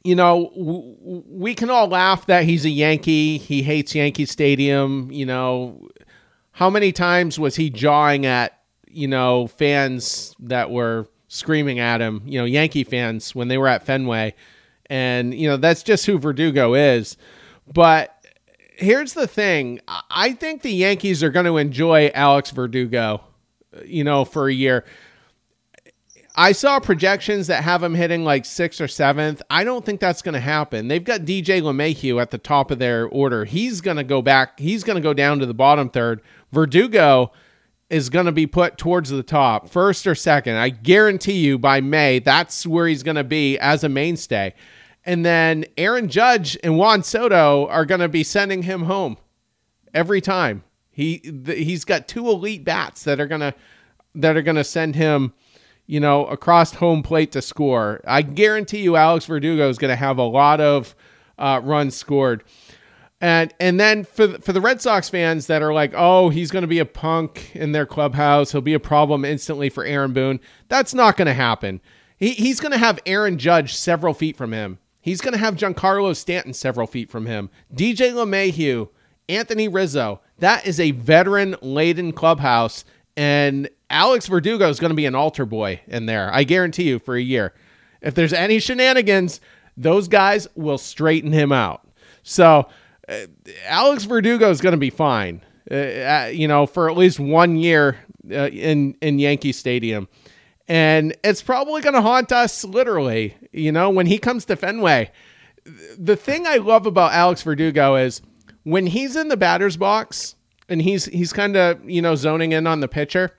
you know, w- we can all laugh that he's a Yankee. He hates Yankee Stadium, you know. How many times was he jawing at, you know, fans that were screaming at him, you know, Yankee fans when they were at Fenway? And, you know, that's just who Verdugo is. But here's the thing I think the Yankees are going to enjoy Alex Verdugo, uh, you know, for a year. I saw projections that have him hitting like sixth or seventh. I don't think that's going to happen. They've got DJ LeMahieu at the top of their order. He's going to go back. He's going to go down to the bottom third. Verdugo is going to be put towards the top, first or second. I guarantee you by May, that's where he's going to be as a mainstay. And then Aaron Judge and Juan Soto are going to be sending him home every time. He he's got two elite bats that are going to that are going to send him, you know, across home plate to score. I guarantee you Alex Verdugo is going to have a lot of uh, runs scored. And and then for the, for the Red Sox fans that are like, "Oh, he's going to be a punk in their clubhouse. He'll be a problem instantly for Aaron Boone." That's not going to happen. He, he's going to have Aaron Judge several feet from him. He's going to have Giancarlo Stanton several feet from him. DJ LeMahieu, Anthony Rizzo. That is a veteran laden clubhouse, and Alex Verdugo is going to be an altar boy in there. I guarantee you for a year. If there's any shenanigans, those guys will straighten him out. So uh, Alex Verdugo is going to be fine. Uh, uh, you know, for at least one year uh, in in Yankee Stadium, and it's probably going to haunt us literally. You know, when he comes to Fenway, the thing I love about Alex Verdugo is when he's in the batter's box and he's he's kind of you know zoning in on the pitcher.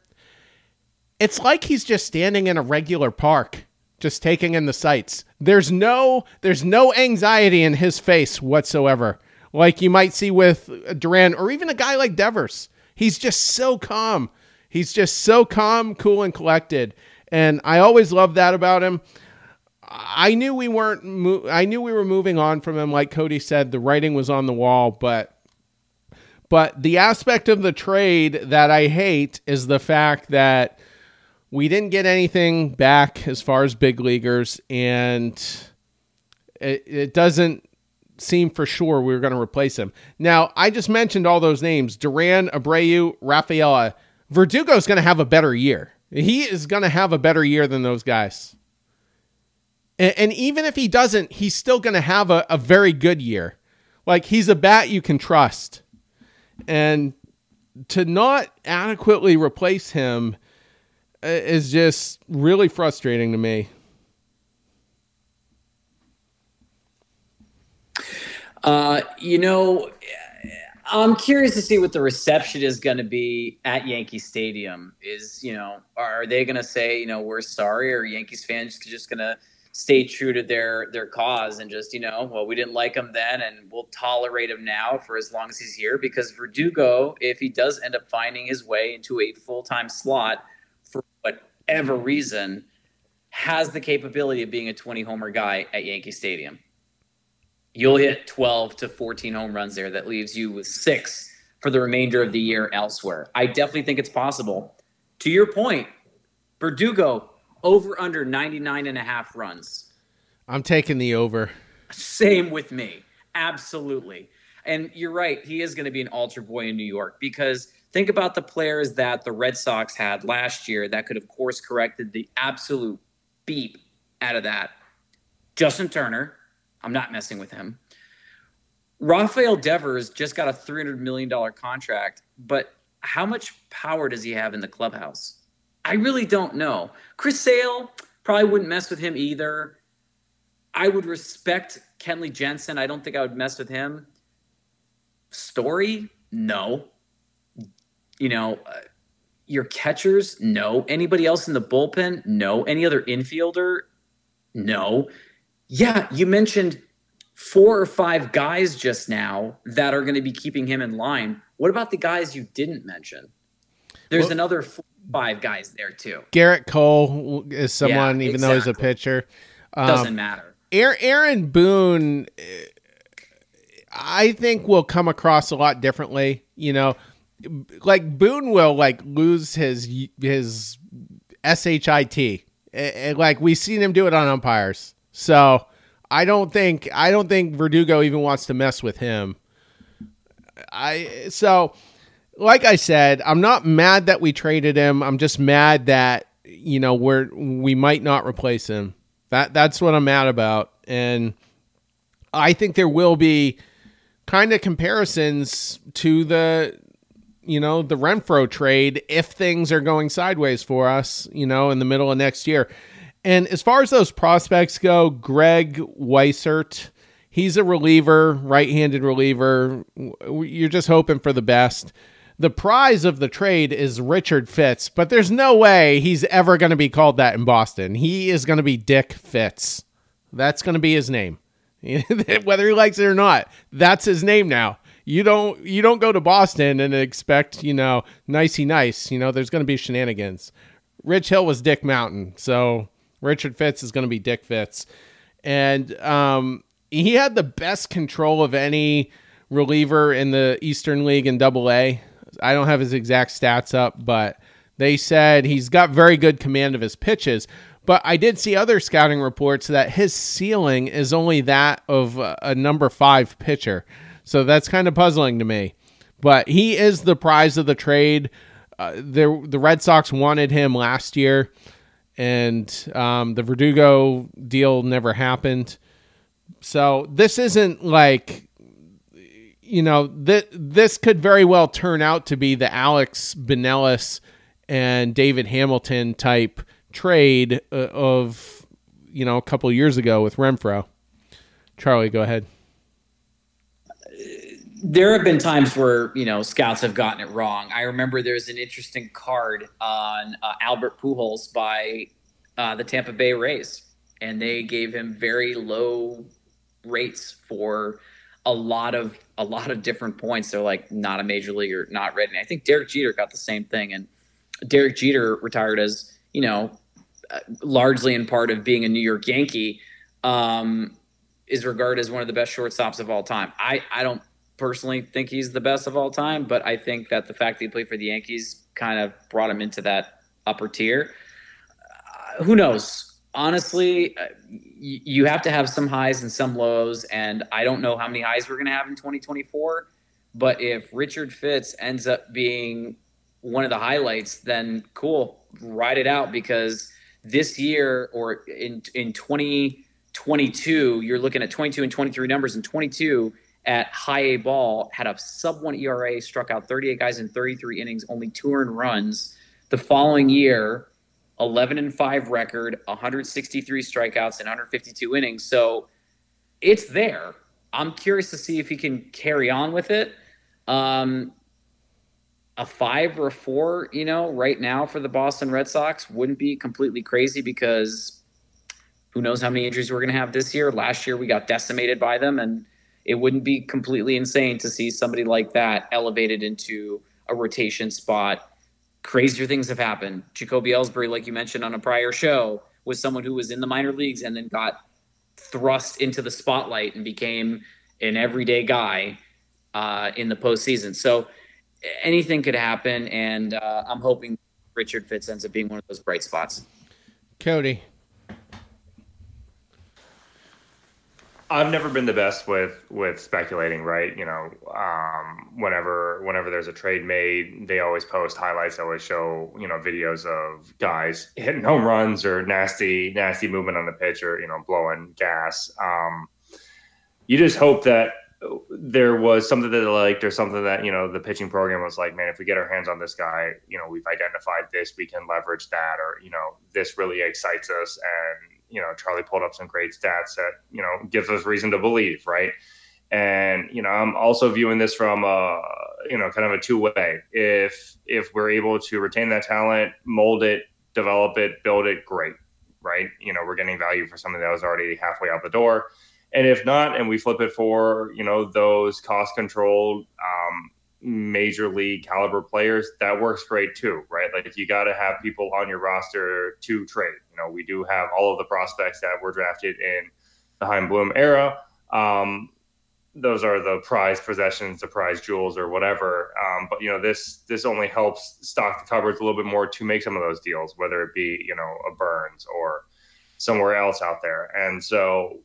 It's like he's just standing in a regular park, just taking in the sights. There's no there's no anxiety in his face whatsoever like you might see with Duran or even a guy like Devers. He's just so calm. He's just so calm, cool, and collected. And I always loved that about him. I knew we weren't. Mo- I knew we were moving on from him. Like Cody said, the writing was on the wall. But, but the aspect of the trade that I hate is the fact that we didn't get anything back as far as big leaguers, and it, it doesn't seem for sure we were going to replace him. Now, I just mentioned all those names Duran, Abreu, Rafaela. Verdugo's going to have a better year. He is going to have a better year than those guys. And, and even if he doesn't, he's still going to have a, a very good year. Like, he's a bat you can trust. And to not adequately replace him uh, is just really frustrating to me. Uh, you know, I'm curious to see what the reception is going to be at Yankee Stadium. Is you know, are they going to say you know we're sorry, or Yankees fans just going to stay true to their their cause and just you know, well, we didn't like him then, and we'll tolerate him now for as long as he's here because Verdugo, if he does end up finding his way into a full time slot for whatever reason, has the capability of being a 20 homer guy at Yankee Stadium you'll hit 12 to 14 home runs there. That leaves you with six for the remainder of the year elsewhere. I definitely think it's possible. To your point, Verdugo over under 99 and a half runs. I'm taking the over. Same with me. Absolutely. And you're right. He is going to be an altar boy in New York because think about the players that the Red Sox had last year that could have course corrected the absolute beep out of that. Justin Turner, I'm not messing with him. Rafael Devers just got a $300 million contract, but how much power does he have in the clubhouse? I really don't know. Chris Sale probably wouldn't mess with him either. I would respect Kenley Jansen. I don't think I would mess with him. Story? No. You know, uh, your catchers? No. Anybody else in the bullpen? No. Any other infielder? No. Yeah, you mentioned four or five guys just now that are going to be keeping him in line. What about the guys you didn't mention? There's well, another four, five guys there too. Gerrit Cole is someone, yeah, even exactly. though he's a pitcher. Um, Doesn't matter. Aaron Boone, I think will come across a lot differently. You know, like Boone will like lose his his shit. Like we've seen him do it on umpires. So I don't think I don't think Verdugo even wants to mess with him. I so like I said, I'm not mad that we traded him. I'm just mad that you know we're we might not replace him. That that's what I'm mad about. And I think there will be kind of comparisons to the you know the Renfroe trade if things are going sideways for us, you know, in the middle of next year. And as far as those prospects go, Greg Weissert, he's a reliever, right-handed reliever. You're just hoping for the best. The prize of the trade is Richard Fitts, but there's no way he's ever going to be called that in Boston. He is going to be Dick Fitts. That's going to be his name. whether he likes it or not. That's his name now. You don't you don't go to Boston and expect you know nicey nice. You know there's going to be shenanigans. Rich Hill was Dick Mountain, so Richard Fitts is going to be Dick Fitts. and um, he had the best control of any reliever in the Eastern League in Double A. I don't have his exact stats up, but they said he's got very good command of his pitches. But I did see other scouting reports that his ceiling is only that of a number five pitcher. So that's kind of puzzling to me. But he is the prize of the trade. Uh, the the Red Sox wanted him last year, and um, the Verdugo deal never happened. So this isn't like, you know, that this could very well turn out to be the Alex Binelas and David Hamilton type trade uh, of you know a couple years ago with Renfroe. Charlie, go ahead. There have been times where you know scouts have gotten it wrong. I remember there's an interesting card on uh, Albert Pujols by uh, the Tampa Bay Rays, and they gave him very low rates for a lot of a lot of different points. They're like not a major leaguer, not ready. I think Derek Jeter got the same thing, and Derek Jeter retired as you know largely in part of being a New York Yankee, um, is regarded as one of the best shortstops of all time. I, I don't personally think he's the best of all time, but I think that the fact that he played for the Yankees kind of brought him into that upper tier. Uh, who knows? Honestly, uh, you have to have some highs and some lows, and I don't know how many highs we're going to have in 2024. But if Richard Fitts ends up being one of the highlights, then cool, ride it out because this year or in in 2022, you're looking at 22 and 23 numbers, and 22 at high A ball had a sub one ERA, struck out 38 guys in 33 innings, only two earned runs. The following year, 11 and 5 record, 163 strikeouts and 152 innings. So it's there. I'm curious to see if he can carry on with it. Um, a five or a four, you know, right now for the Boston Red Sox wouldn't be completely crazy because who knows how many injuries we're going to have this year. Last year we got decimated by them, and it wouldn't be completely insane to see somebody like that elevated into a rotation spot. Crazier things have happened. Jacoby Ellsbury, like you mentioned on a prior show, was someone who was in the minor leagues and then got thrust into the spotlight and became an everyday guy uh, in the postseason. So anything could happen, and uh, I'm hoping Richard Fitts ends up being one of those bright spots. Cody. I've never been the best with with speculating, right? You know, um, whenever whenever there's a trade made, they always post highlights, They always show you know videos of guys hitting home runs or nasty nasty movement on the pitch or you know blowing gas. Um, you just hope that there was something that they liked or something that you know the pitching program was like man if we get our hands on this guy you know we've identified this we can leverage that or you know this really excites us and you know charlie pulled up some great stats that you know gives us reason to believe right? And you know i'm also viewing this from a you know kind of a two way if if we're able to retain that talent mold it develop it build it great right? You know we're getting value for something that was already halfway out the door. And if not, and we flip it for you know those cost controlled um, major league caliber players, that works great too, right? Like you got to have people on your roster to trade. You know, we do have all of the prospects that were drafted in the Chaim Bloom era. Um, those are the prize possessions, the prize jewels, or whatever. Um, but you know, this this only helps stock the cupboards a little bit more to make some of those deals, whether it be you know a Burnes or somewhere else out there. And so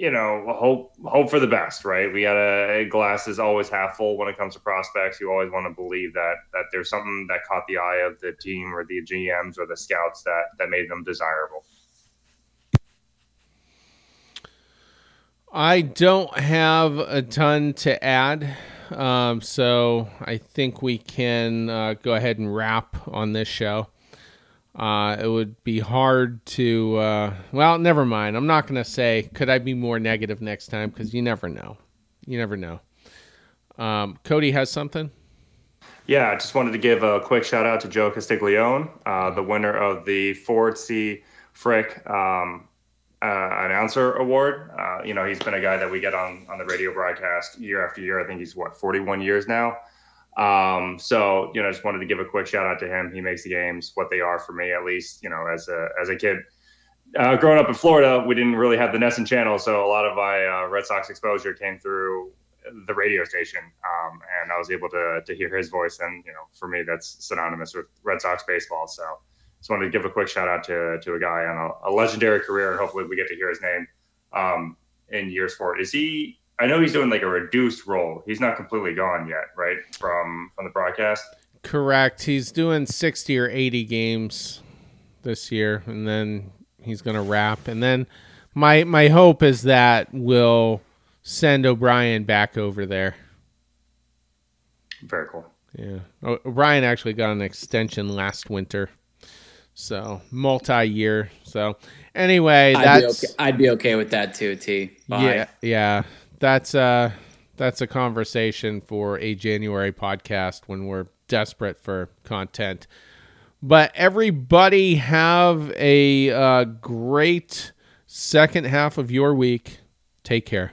you know, hope hope for the best, right? We got a glass is always half full when it comes to prospects. You always want to believe that that there's something that caught the eye of the team or the GMs or the scouts that that made them desirable. I don't have a ton to add, um, so I think we can uh, go ahead and wrap on this show. Uh, it would be hard to. Uh, well, never mind. I'm not to say. Could I be more negative next time? Because you never know. You never know. Um, Cody has something. Yeah, I just wanted to give a quick shout out to Joe Castiglione, uh, the winner of the Ford C. Frick um, uh, announcer award. Uh, you know, he's been a guy that we get on on the radio broadcast year after year. I think he's what 41 years now. Um, so you know, I just wanted to give a quick shout out to him. He makes the games what they are for me, at least. You know, as a as a kid. Uh, growing up in Florida, we didn't really have the NESN channel, so a lot of my uh, Red Sox exposure came through the radio station, um, and I was able to to hear his voice. And you know, for me, that's synonymous with Red Sox baseball. So just wanted to give a quick shout out to to a guy on a, a legendary career, and hopefully we get to hear his name um, in years forward. Is he? I know he's doing like a reduced role. He's not completely gone yet, right? From from the broadcast. Correct. He's doing sixty or eighty games this year, and then he's going to wrap. And then my my hope is that we'll send O'Brien back over there. Very cool. Yeah, O'Brien actually got an extension last winter. So multi year. So anyway, I'd that's be okay, I'd be okay with that too. T. Bye. Yeah, yeah. That's uh that's a conversation for a January podcast when we're desperate for content. But everybody have a uh, great second half of your week. Take care.